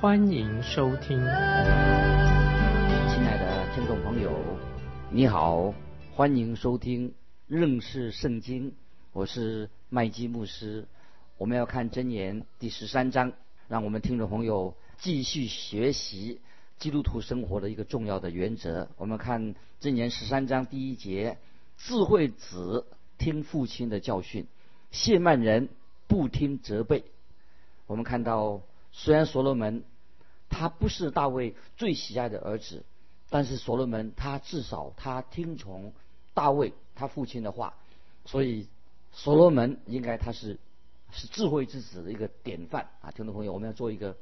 欢迎收听。亲爱的听众朋友，你好，欢迎收听认识圣经，我是麦基牧师。我们要看箴言第十三章，让我们听众朋友继续学习基督徒生活的一个重要的原则。我们看箴言十三章第一节。智慧子听父亲的教训，谢曼人不听责备。我们看到，虽然所罗门他不是大卫最喜爱的儿子，但是所罗门他至少他听从大卫他父亲的话，所以所罗门应该他是是智慧之子的一个典范啊！听众朋友，我们要做一个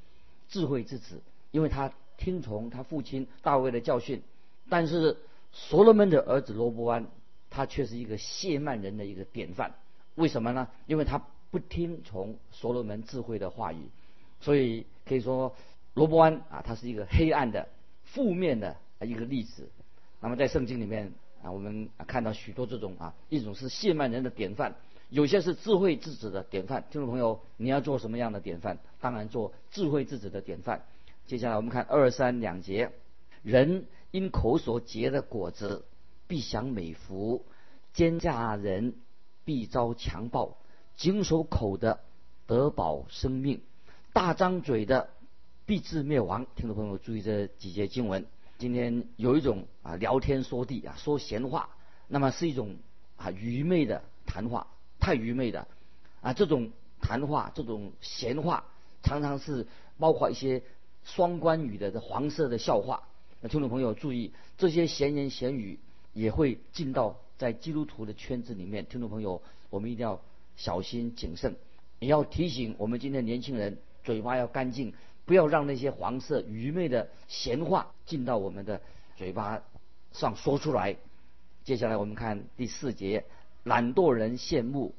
智慧之子，因为他听从他父亲大卫的教训。但是所罗门的儿子罗伯安。他却是一个谢曼人的一个典范，为什么呢？因为他不听从所罗门智慧的话语，所以可以说罗伯安啊，他是一个黑暗的、负面的一个例子。那么在圣经里面啊，我们看到许多这种啊，一种是谢曼人的典范，有些是智慧之子的典范。听众朋友，你要做什么样的典范？当然做智慧之子的典范。接下来我们看二三两节，人因口所结的果子。必享美福，奸诈人必遭强暴，紧守口的得保生命，大张嘴的必致灭亡。听众朋友注意这几节经文。今天有一种啊聊天说地啊说闲话，那么是一种啊愚昧的谈话，太愚昧的啊这种谈话这种闲话，常常是包括一些双关语的黄色的笑话。那听众朋友注意这些闲言闲语。也会进到在基督徒的圈子里面，听众朋友，我们一定要小心谨慎。也要提醒我们今天年轻人，嘴巴要干净，不要让那些黄色愚昧的闲话进到我们的嘴巴上说出来。接下来我们看第四节：懒惰人羡慕，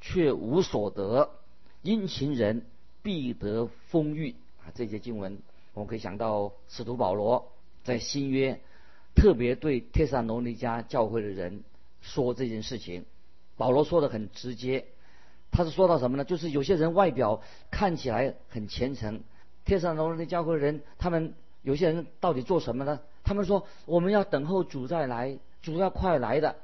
却无所得；殷勤人必得丰裕。啊，这些经文我们可以想到使徒保罗在新约。特别对帖撒罗尼迦教会的人说这件事情，保罗说的很直接，他是说到什么呢？就是有些人外表看起来很虔诚，帖撒罗尼迦教会人，他们有些人到底做什么呢？他们说我们要等候主再来，主要快来的。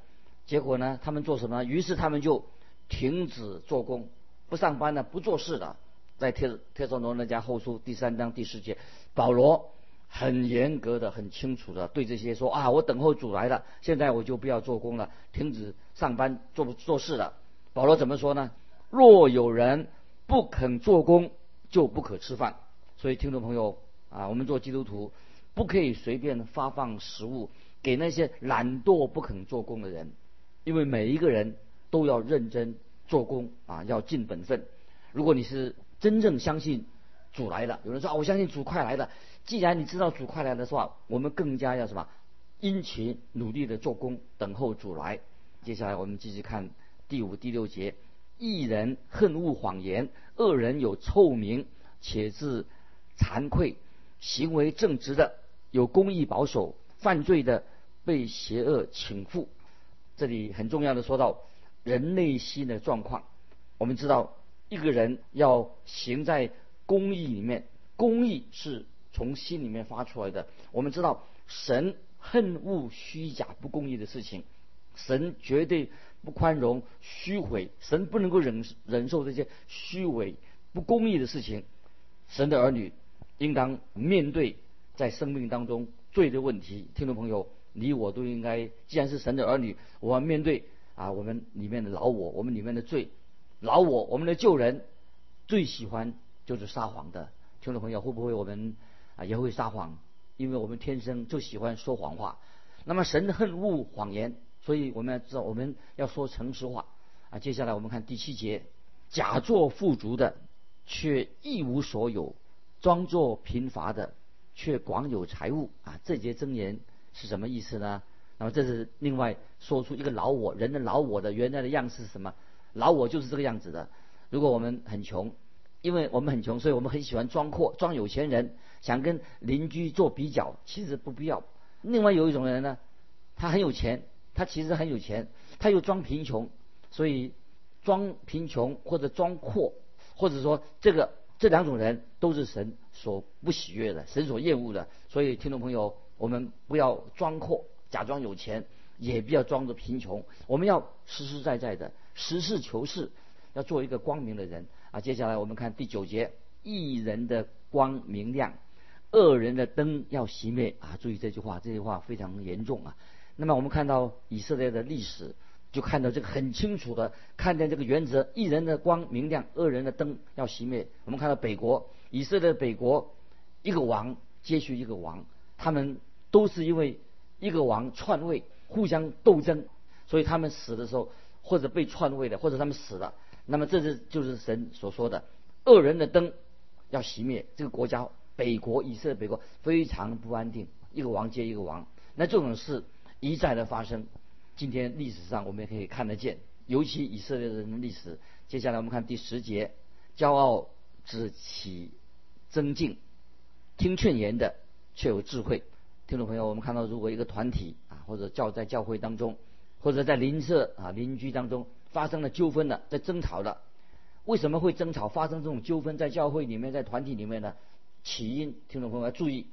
结果呢，他们做什么？于是他们就停止做工，不上班了，不做事了。在帖帖撒罗尼迦后书第三章第四节，保罗。很严格的、很清楚的对这些说啊，我等候主来了，现在我就不要做工了，停止上班做不做事了。保罗怎么说呢？若有人不肯做工，就不可吃饭。所以听众朋友啊，我们做基督徒不可以随便发放食物给那些懒惰不肯做工的人，因为每一个人都要认真做工啊，要尽本分。如果你是真正相信主来了，有人说啊，我相信主快来了。既然你知道主快来的话，我们更加要什么？殷勤努力的做工，等候主来。接下来我们继续看第五、第六节：一人恨恶谎言，恶人有臭名，且自惭愧；行为正直的有公义保守，犯罪的被邪恶倾覆。这里很重要的说到人内心的状况。我们知道一个人要行在公义里面，公义是。从心里面发出来的。我们知道，神恨恶虚假不公义的事情，神绝对不宽容虚伪，神不能够忍忍受这些虚伪不公义的事情。神的儿女应当面对在生命当中罪的问题。听众朋友，你我都应该，既然是神的儿女，我要面对啊，我们里面的老我，我们里面的罪，老我，我们的旧人最喜欢就是撒谎的。听众朋友，会不会我们？啊，也会撒谎，因为我们天生就喜欢说谎话。那么神恨恶谎言，所以我们要知道我们要说诚实话。啊，接下来我们看第七节：假作富足的，却一无所有；装作贫乏的，却广有财物啊。这节箴言是什么意思呢？那么这是另外说出一个老我，人的老我的原来的样式是什么？老我就是这个样子的。如果我们很穷，因为我们很穷，所以我们很喜欢装阔，装有钱人，想跟邻居做比较，其实不必要。另外有一种人呢，他很有钱，他其实很有钱，他又装贫穷，所以装贫穷或者装阔，或者说这个这两种人都是神所不喜悦的，神所厌恶的。所以听众朋友，我们不要装阔，假装有钱，也不要装着贫穷，我们要实实在在的实事求是。要做一个光明的人啊！接下来我们看第九节：一人的光明亮，恶人的灯要熄灭啊！注意这句话，这句话非常严重啊。那么我们看到以色列的历史，就看到这个很清楚的看见这个原则：一人的光明亮，恶人的灯要熄灭。我们看到北国以色列北国，一个王接续一个王，他们都是因为一个王篡位，互相斗争，所以他们死的时候，或者被篡位的，或者他们死了。那么这是就是神所说的，恶人的灯要熄灭。这个国家北国以色列北国非常不安定，一个王接一个王，那这种事一再的发生。今天历史上我们也可以看得见，尤其以色列人的历史。接下来我们看第十节，骄傲之起增进，听劝言的却有智慧。听众朋友，我们看到如果一个团体啊，或者教在教会当中，或者在邻舍啊邻居当中。发生了纠纷了，在争吵了。为什么会争吵？发生这种纠纷在教会里面，在团体里面呢？起因，听众朋友要注意，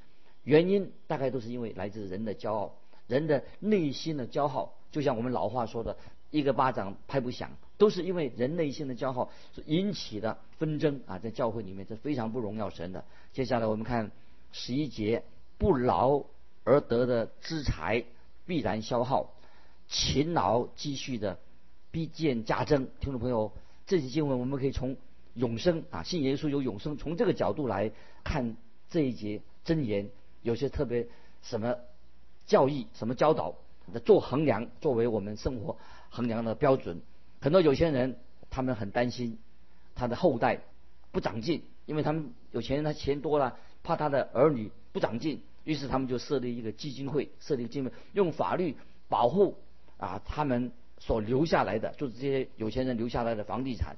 原因大概都是因为来自人的骄傲，人的内心的骄傲。就像我们老话说的，一个巴掌拍不响，都是因为人内心的骄傲引起的纷争啊！在教会里面，这非常不荣耀神的。接下来我们看十一节，不劳而得的资财必然消耗，勤劳积蓄的。必见加增，听众朋友，这些经文我们可以从永生啊，信耶稣有永生，从这个角度来看这一节真言，有些特别什么教义、什么教导的做衡量，作为我们生活衡量的标准。很多有钱人他们很担心他的后代不长进，因为他们有钱人他钱多了，怕他的儿女不长进，于是他们就设立一个基金会，设立基金会用法律保护啊他们。所留下来的就是这些有钱人留下来的房地产，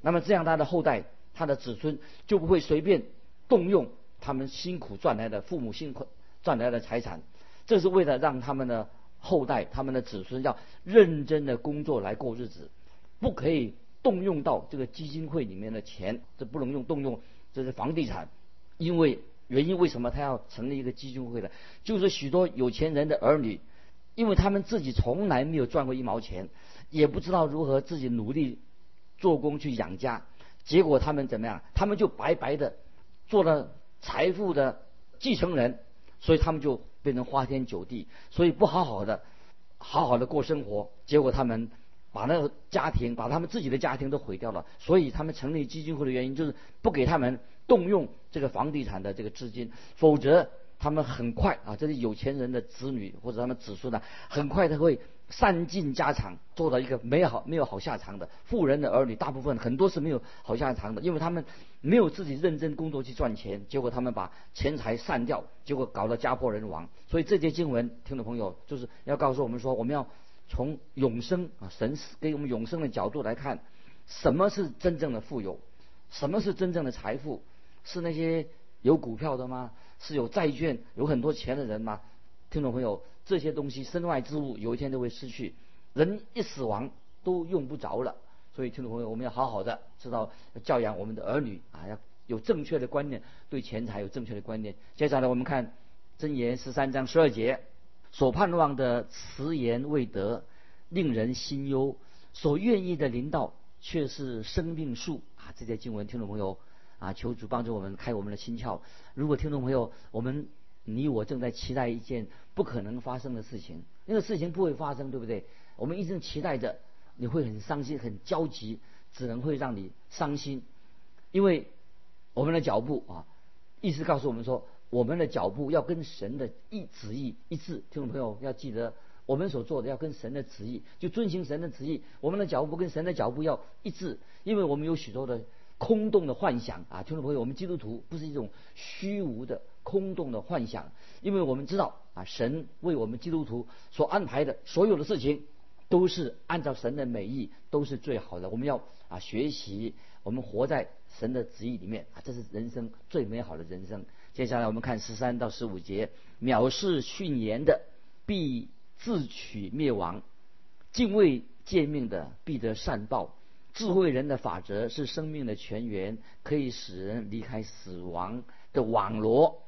那么这样他的后代、他的子孙就不会随便动用他们辛苦赚来的、父母辛苦赚来的财产，这是为了让他们的后代、他们的子孙要认真的工作来过日子，不可以动用到这个基金会里面的钱，这不能用动用这是房地产，因为原因为什么他要成立一个基金会的，就是许多有钱人的儿女。因为他们自己从来没有赚过一毛钱，也不知道如何自己努力做工去养家，结果他们怎么样？他们就白白的做了财富的继承人，所以他们就变成花天酒地，所以不好好的好好的过生活，结果他们把那个家庭，把他们自己的家庭都毁掉了。所以他们成立基金会的原因就是不给他们动用这个房地产的这个资金，否则。他们很快啊，这些有钱人的子女或者他们子孙呢，很快他会散尽家产，做到一个没好没有好下场的富人的儿女，大部分很多是没有好下场的，因为他们没有自己认真工作去赚钱，结果他们把钱财散掉，结果搞得家破人亡。所以这节经文，听众朋友就是要告诉我们说，我们要从永生啊，神给我们永生的角度来看，什么是真正的富有，什么是真正的财富，是那些有股票的吗？是有债券、有很多钱的人吗？听众朋友，这些东西身外之物，有一天都会失去。人一死亡都用不着了，所以听众朋友，我们要好好的知道教养我们的儿女啊，要有正确的观念，对钱财有正确的观念。接下来我们看箴言十三章十二节：所盼望的辞言未得，令人心忧；所愿意的领导却是生命树啊！这些经文，听众朋友。啊，求主帮助我们开我们的心窍。如果听众朋友，我们你我正在期待一件不可能发生的事情，那个事情不会发生，对不对？我们一直期待着，你会很伤心、很焦急，只能会让你伤心。因为我们的脚步啊，意思告诉我们说，我们的脚步要跟神的意旨意一致。听众朋友要记得，我们所做的要跟神的旨意，就遵循神的旨意。我们的脚步跟神的脚步要一致，因为我们有许多的。空洞的幻想啊，听众朋友，我们基督徒不是一种虚无的空洞的幻想，因为我们知道啊，神为我们基督徒所安排的所有的事情，都是按照神的美意，都是最好的。我们要啊学习，我们活在神的旨意里面啊，这是人生最美好的人生。接下来我们看十三到十五节，藐视训言的必自取灭亡，敬畏诫命的必得善报。智慧人的法则是生命的泉源，可以使人离开死亡的网罗；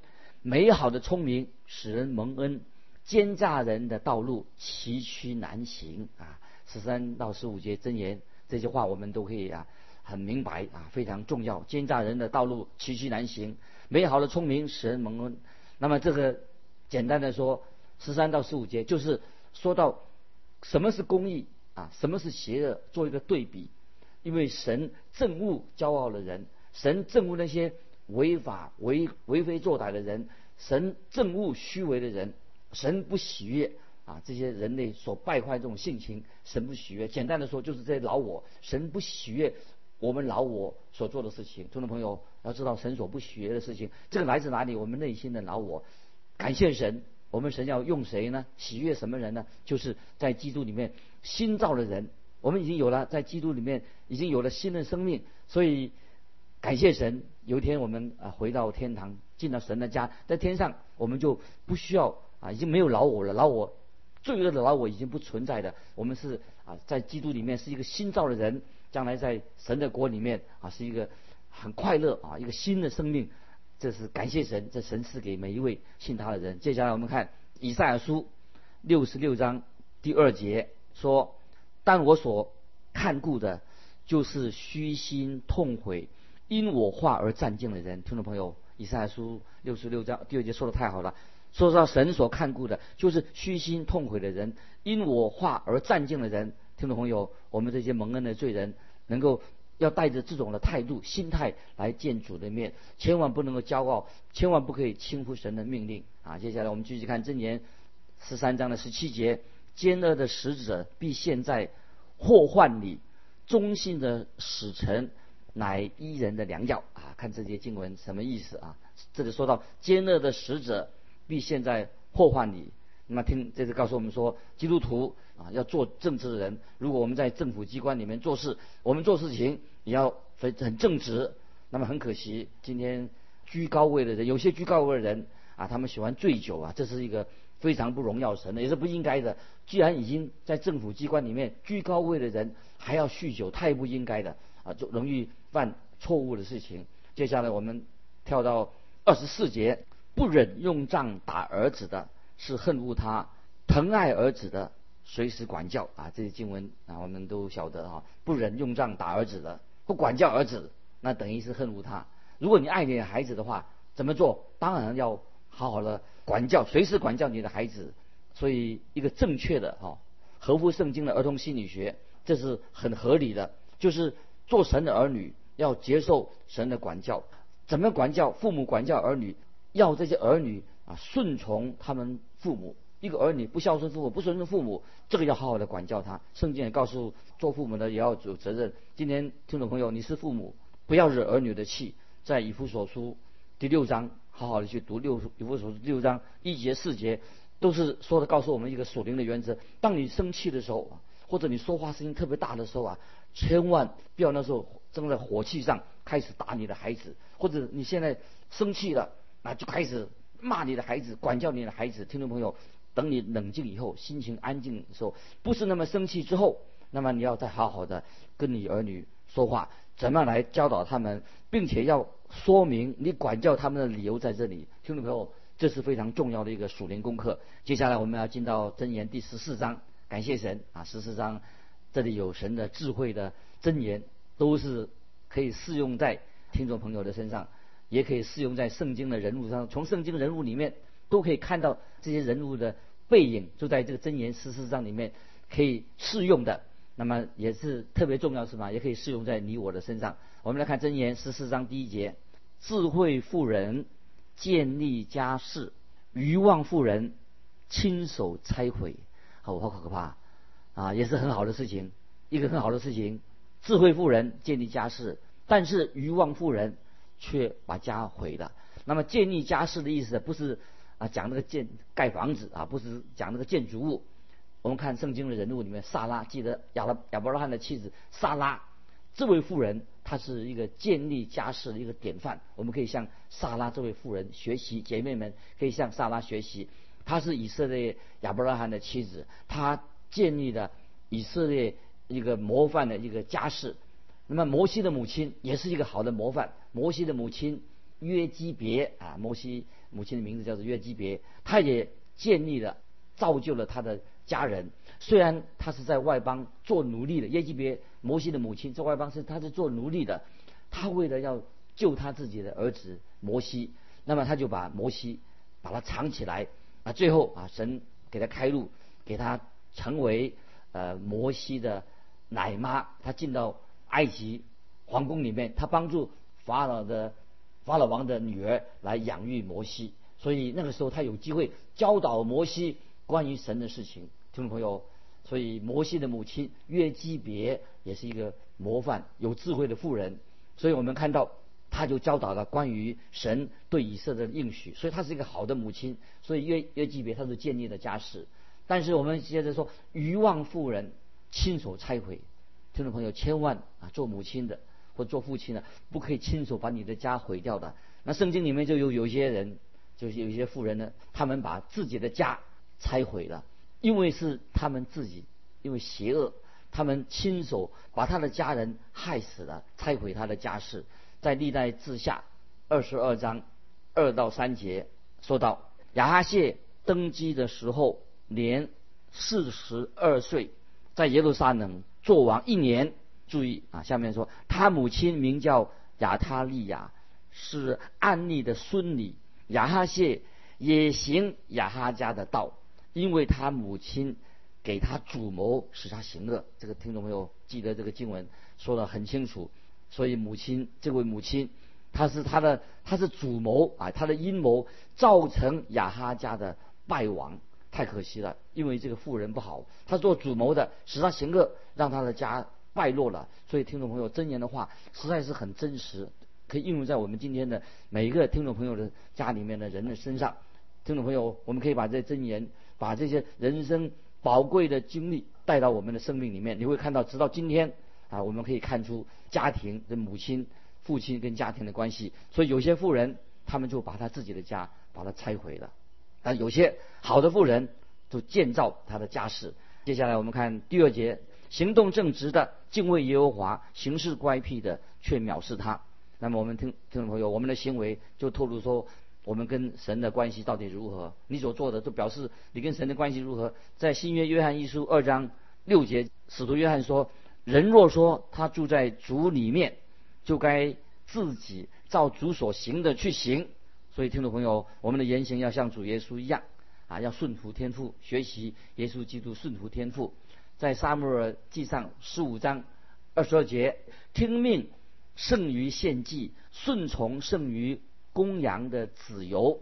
美好的聪明使人蒙恩，奸诈人的道路崎岖难行啊！十三到十五节真言这些话我们都可以啊很明白啊，非常重要。奸诈人的道路崎岖难行，美好的聪明使人蒙恩。那么这个简单的说，十三到十五节就是说到什么是公义啊，什么是邪恶，做一个对比。因为神憎恶骄傲的人，神憎恶那些违法为为非作歹的人，神憎恶虚伪的人，神不喜悦啊这些人类所败坏这种性情，神不喜悦。简单的说，就是这些老我，神不喜悦我们老我所做的事情。听众朋友要知道，神所不喜悦的事情，这个来自哪里？我们内心的老我。感谢神，我们神要用谁呢？喜悦什么人呢？就是在基督里面新造的人。我们已经有了在基督里面已经有了新的生命，所以感谢神。有一天我们啊回到天堂，进到神的家，在天上我们就不需要啊，已经没有老我了，老我罪恶的老我已经不存在的。我们是啊在基督里面是一个新造的人，将来在神的国里面啊是一个很快乐啊一个新的生命。这是感谢神，这神赐给每一位信他的人。接下来我们看以赛亚书六十六章第二节说。但我所看顾的，就是虚心痛悔，因我话而战敬的人。听众朋友，以赛亚书六十六章第二节说的太好了。说到神所看顾的，就是虚心痛悔的人，因我话而战敬的人。听众朋友，我们这些蒙恩的罪人，能够要带着这种的态度、心态来见主的面，千万不能够骄傲，千万不可以轻忽神的命令啊！接下来我们继续看箴言十三章的十七节。奸恶的使者必陷在祸患里，忠信的使臣乃伊人的良药啊！看这些经文什么意思啊？这里说到奸恶的使者必现在祸患你，那么听这是告诉我们说，基督徒啊要做正直的人。如果我们在政府机关里面做事，我们做事情也要很很正直。那么很可惜，今天居高位的人，有些居高位的人啊，他们喜欢醉酒啊，这是一个。非常不荣耀神的，也是不应该的。既然已经在政府机关里面居高位的人还要酗酒，太不应该的啊，就容易犯错误的事情。接下来我们跳到二十四节，不忍用杖打儿子的是恨恶他，疼爱儿子的随时管教啊。这些经文啊，我们都晓得啊，不忍用杖打儿子的，不管教儿子，那等于是恨恶他。如果你爱你的孩子的话，怎么做？当然要好好的。管教，随时管教你的孩子，所以一个正确的哈，合乎圣经的儿童心理学，这是很合理的。就是做神的儿女要接受神的管教，怎么管教？父母管教儿女，要这些儿女啊顺从他们父母。一个儿女不孝顺父母，不顺从父母，这个要好好的管教他。圣经也告诉做父母的也要有责任。今天听众朋友，你是父母，不要惹儿女的气。在以父所书第六章。好好的去读六以父所六章一节四节，都是说的告诉我们一个属灵的原则。当你生气的时候，或者你说话声音特别大的时候啊，千万不要那时候正在火气上开始打你的孩子，或者你现在生气了那，就开始骂你的孩子，管教你的孩子。听众朋友，等你冷静以后，心情安静的时候，不是那么生气之后，那么你要再好好的跟你儿女说话，怎么样来教导他们，并且要。说明你管教他们的理由在这里，听众朋友，这是非常重要的一个属灵功课。接下来我们要进到箴言第十四章，感谢神啊！十四章这里有神的智慧的箴言，都是可以适用在听众朋友的身上，也可以适用在圣经的人物上。从圣经人物里面都可以看到这些人物的背影，就在这个箴言十四章里面可以适用的。那么也是特别重要是吧？也可以适用在你我的身上。我们来看箴言十四章第一节：智慧妇人建立家室，愚妄妇人亲手拆毁。好，好可怕啊！也是很好的事情，一个很好的事情。智慧妇人建立家室，但是渔望妇人却把家毁了。那么建立家室的意思不是啊讲那个建盖房子啊，不是讲那个建筑物。我们看圣经的人物里面，萨拉记得亚拉亚伯拉罕的妻子萨拉，这位妇人她是一个建立家室的一个典范。我们可以向萨拉这位妇人学习，姐妹们可以向萨拉学习。她是以色列亚伯拉罕的妻子，她建立了以色列一个模范的一个家世。那么摩西的母亲也是一个好的模范。摩西的母亲约基别啊，摩西母亲的名字叫做约基别，她也建立了、造就了他的。家人虽然他是在外邦做奴隶的，约基别摩西的母亲在外邦是她是做奴隶的，他为了要救他自己的儿子摩西，那么他就把摩西把他藏起来啊，最后啊神给他开路，给他成为呃摩西的奶妈，他进到埃及皇宫里面，他帮助法老的法老王的女儿来养育摩西，所以那个时候他有机会教导摩西关于神的事情。听众朋友，所以摩西的母亲约基别也是一个模范、有智慧的妇人。所以我们看到，他就教导了关于神对以色列的应许，所以她是一个好的母亲。所以约约基别他是建立了家室。但是我们接着说，愚妄妇人亲手拆毁。听众朋友，千万啊，做母亲的或做父亲的，不可以亲手把你的家毁掉的。那圣经里面就有有些人，就是有些妇人呢，他们把自己的家拆毁了。因为是他们自己，因为邪恶，他们亲手把他的家人害死了，拆毁他的家室。在历代志下二十二章二到三节说到，亚哈谢登基的时候年四十二岁，在耶路撒冷做王一年。注意啊，下面说他母亲名叫亚他利亚，是安利的孙女。亚哈谢也行亚哈家的道。因为他母亲给他主谋，使他行恶。这个听众朋友记得这个经文说的很清楚。所以母亲这位母亲，她是她的，她是主谋啊，她的阴谋造成亚哈家的败亡，太可惜了。因为这个妇人不好，她做主谋的，使她行恶，让她的家败落了。所以听众朋友真言的话，实在是很真实，可以应用在我们今天的每一个听众朋友的家里面的人的身上。听众朋友，我们可以把这真言。把这些人生宝贵的经历带到我们的生命里面，你会看到，直到今天啊，我们可以看出家庭的母亲、父亲跟家庭的关系。所以有些富人，他们就把他自己的家把它拆毁了；但有些好的富人，就建造他的家室。接下来我们看第二节：行动正直的敬畏耶和华，行事乖僻的却藐视他。那么我们听听众朋友，我们的行为就透露说。我们跟神的关系到底如何？你所做的都表示你跟神的关系如何？在新约约翰一书二章六节，使徒约翰说：“人若说他住在主里面，就该自己照主所行的去行。”所以，听众朋友，我们的言行要像主耶稣一样啊，要顺服天父，学习耶稣基督顺服天父。在撒母耳记上十五章二十二节，听命胜于献祭，顺从胜于。公羊的子由，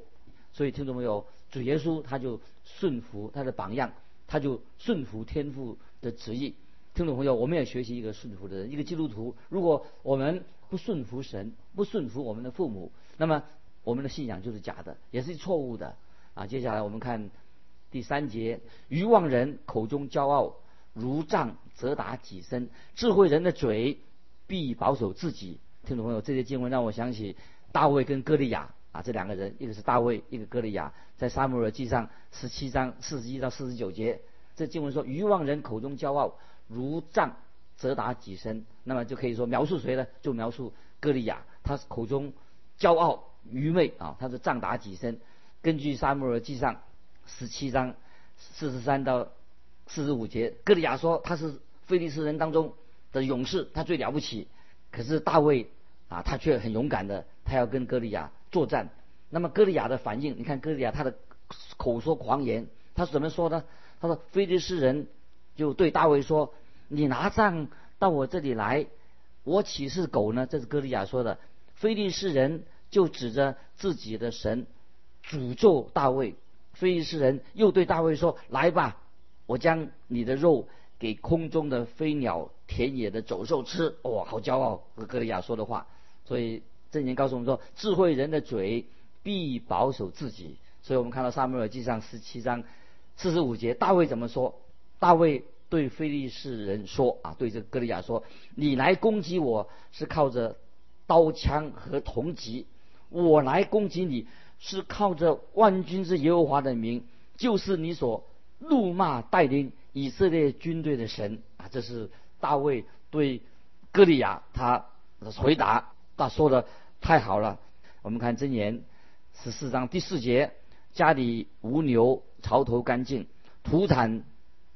所以听众朋友，主耶稣他就顺服他的榜样，他就顺服天父的旨意。听众朋友，我们也学习一个顺服的人，一个基督徒。如果我们不顺服神，不顺服我们的父母，那么我们的信仰就是假的，也是错误的啊。接下来我们看第三节：愚妄人口中骄傲，如杖责打己身；智慧人的嘴必保守自己。听众朋友，这些经文让我想起。大卫跟歌利亚啊，这两个人，一个是大卫，一个歌利亚，在撒母耳记上十七章四十一到四十九节，这经文说：愚妄人口中骄傲，如杖责打己身。那么就可以说描述谁呢？就描述歌利亚，他口中骄傲愚昧啊，他是杖打己身。根据撒母耳记上十七章四十三到四十五节，歌利亚说他是非利士人当中的勇士，他最了不起。可是大卫啊，他却很勇敢的。他要跟歌利亚作战，那么歌利亚的反应，你看歌利亚他的口说狂言，他是怎么说呢？他说：“非利士人就对大卫说：‘你拿杖到我这里来，我岂是狗呢？’这是歌利亚说的。非利士人就指着自己的神诅咒大卫。非利士人又对大卫说：‘来吧，我将你的肉给空中的飞鸟田野的走兽吃。哇，好骄傲！格利亚说的话。所以箴言告诉我们说，智慧人的嘴必保守自己。所以我们看到撒母耳记上十七章四十五节，大卫怎么说？大卫对非利士人说：“啊，对这个歌利亚说，你来攻击我是靠着刀枪和铜戟，我来攻击你是靠着万军之耶和华的名，就是你所怒骂带领以色列军队的神。”啊，这是大卫对歌利亚他回答，他说的太好了。我们看箴言十四章第四节。家里无牛，槽头干净，土产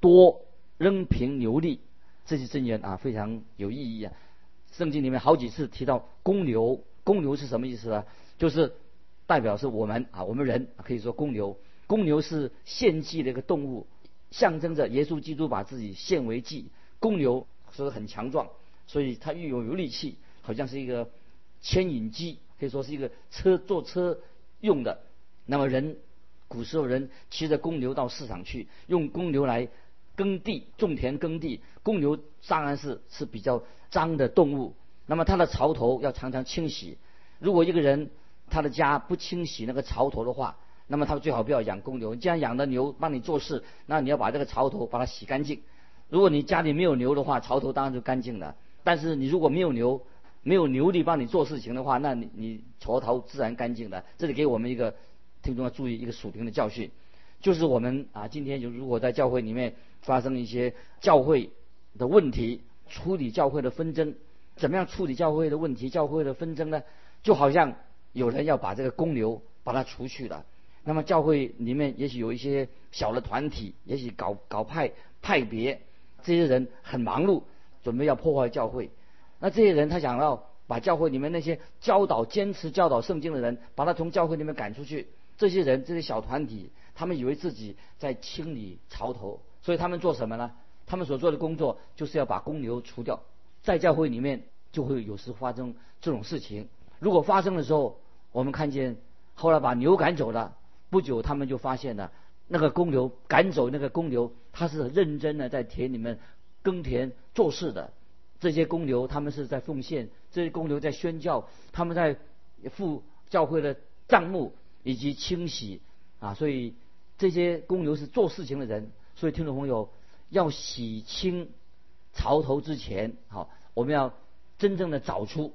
多，仍凭牛力。这些箴言啊，非常有意义啊。圣经里面好几次提到公牛，公牛是什么意思呢？就是代表是我们啊，我们人可以说公牛。公牛是献祭的一个动物，象征着耶稣基督把自己献为祭。公牛说很强壮，所以它又有有力气，好像是一个牵引机，可以说是一个车坐车用的。那么人。古时候人骑着公牛到市场去，用公牛来耕地、种田、耕地。公牛当然是是比较脏的动物，那么它的槽头要常常清洗。如果一个人他的家不清洗那个槽头的话，那么他最好不要养公牛。既然养的牛帮你做事，那你要把这个槽头把它洗干净。如果你家里没有牛的话，槽头当然就干净了。但是你如果没有牛，没有牛力帮你做事情的话，那你你槽头自然干净的。这里给我们一个。听众要注意一个属灵的教训，就是我们啊，今天就如果在教会里面发生一些教会的问题，处理教会的纷争，怎么样处理教会的问题、教会的纷争呢？就好像有人要把这个公牛把它除去了，那么教会里面也许有一些小的团体，也许搞搞派派别，这些人很忙碌，准备要破坏教会，那这些人他想要把教会里面那些教导、坚持教导圣经的人，把他从教会里面赶出去。这些人，这些小团体，他们以为自己在清理槽头，所以他们做什么呢？他们所做的工作就是要把公牛除掉。在教会里面，就会有时发生这种事情。如果发生的时候，我们看见后来把牛赶走了，不久他们就发现了那个公牛赶走那个公牛，他是认真的在田里面耕田做事的。这些公牛他们是在奉献，这些公牛在宣教，他们在付教会的账目。以及清洗啊，所以这些公牛是做事情的人，所以听众朋友要洗清槽头之前，好，我们要真正的找出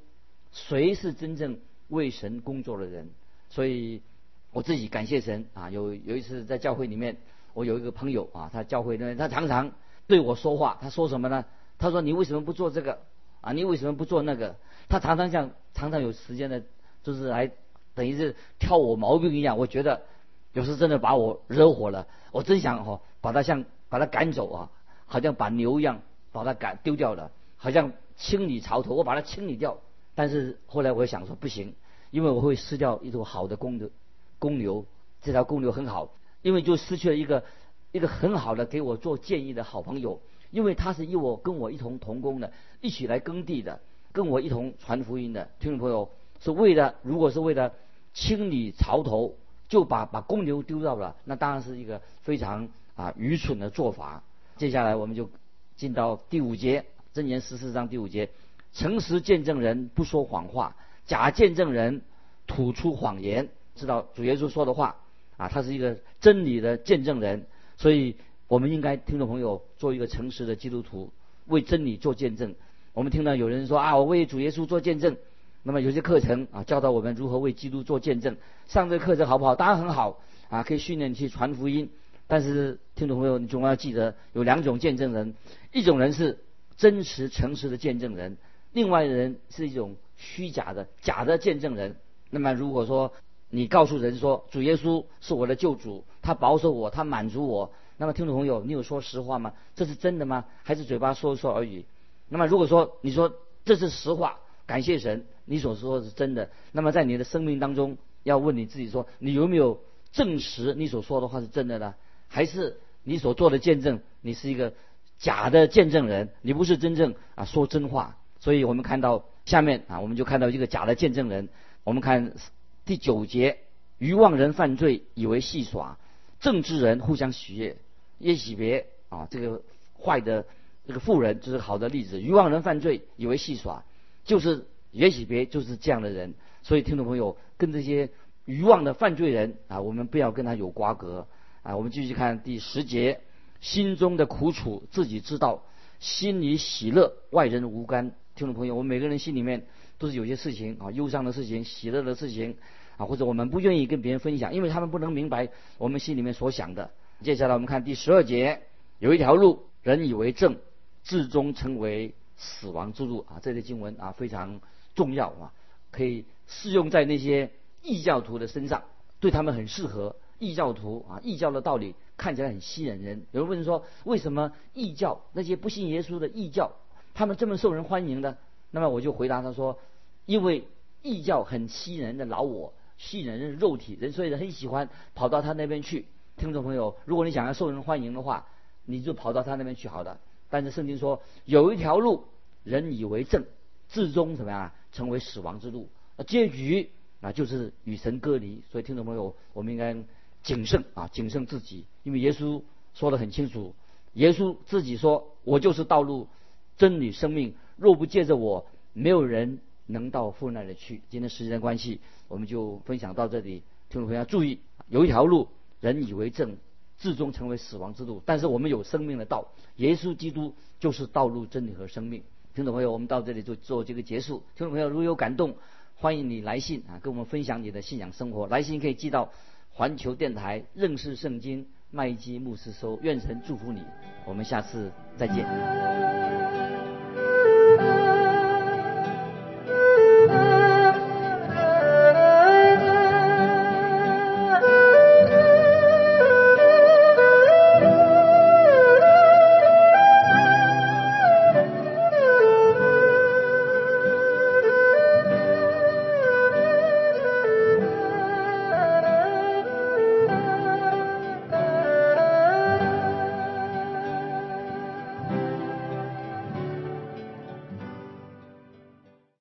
谁是真正为神工作的人。所以我自己感谢神啊，有有一次在教会里面，我有一个朋友啊，他教会呢，他常常对我说话，他说什么呢？他说你为什么不做这个啊？你为什么不做那个？他常常像常常有时间的，就是来。等于是挑我毛病一样，我觉得有时真的把我惹火了。我真想哈把他像把他赶走啊，好像把牛一样把他赶丢掉了，好像清理潮头，我把它清理掉。但是后来我想说不行，因为我会失掉一头好的公的公牛，这条公牛很好，因为就失去了一个一个很好的给我做建议的好朋友，因为他是与我跟我一同同工的，一起来耕地的，跟我一同传福音的听众朋友，是为了如果是为了。清理潮头就把把公牛丢掉了，那当然是一个非常啊愚蠢的做法。接下来我们就进到第五节，箴言十四章第五节：诚实见证人不说谎话，假见证人吐出谎言。知道主耶稣说的话啊，他是一个真理的见证人，所以我们应该听众朋友做一个诚实的基督徒，为真理做见证。我们听到有人说啊，我为主耶稣做见证。那么有些课程啊，教导我们如何为基督做见证。上这个课程好不好？当然很好啊，可以训练去传福音。但是听众朋友，你总要记得有两种见证人：一种人是真实诚实的见证人，另外的人是一种虚假的假的见证人。那么如果说你告诉人说主耶稣是我的救主，他保守我，他满足我，那么听众朋友，你有说实话吗？这是真的吗？还是嘴巴说说而已？那么如果说你说这是实话，感谢神。你所说的是真的，那么在你的生命当中，要问你自己说，你有没有证实你所说的话是真的呢？还是你所做的见证，你是一个假的见证人，你不是真正啊说真话？所以我们看到下面啊，我们就看到一个假的见证人。我们看第九节，愚妄人犯罪以为戏耍，正直人互相喜悦。耶喜别啊，这个坏的这个富人就是好的例子，愚妄人犯罪以为戏耍，就是约喜别就是这样的人。所以听众朋友跟这些愚妄的犯罪人啊，我们不要跟他有瓜葛啊。我们继续看第十节，心中的苦楚自己知道，心里喜乐外人无干。听众朋友，我们每个人心里面都是有些事情啊，忧伤的事情、喜乐的事情啊，或者我们不愿意跟别人分享，因为他们不能明白我们心里面所想的。接下来我们看第十二节，有一条路，人以为正。至终成为死亡之路啊！这类经文啊非常重要啊，可以适用在那些异教徒的身上，对他们很适合。异教徒啊，异教的道理看起来很吸引人。有人问说，为什么异教那些不信耶稣的异教，他们这么受人欢迎呢？那么我就回答他说，因为异教很吸引人的老我，吸引人的肉体，人所以很喜欢跑到他那边去。听众朋友，如果你想要受人欢迎的话，你就跑到他那边去好了。但是圣经说有一条路，人以为正，至终怎么样？成为死亡之路。结局啊，就是与神隔离。所以听众朋友，我们应该谨慎啊，谨慎自己，因为耶稣说的很清楚。耶稣自己说：“我就是道路、真理、生命。若不借着我，没有人能到父那里去。”今天时间关系，我们就分享到这里。听众朋友要注意，有一条路，人以为正。至终成为死亡之路，但是我们有生命的道，耶稣基督就是道路、真理和生命。听众朋友，我们到这里就做这个结束。听众朋友，如有感动，欢迎你来信啊，跟我们分享你的信仰生活。来信可以寄到环球电台认识圣经麦基牧师收。愿神祝福你，我们下次再见。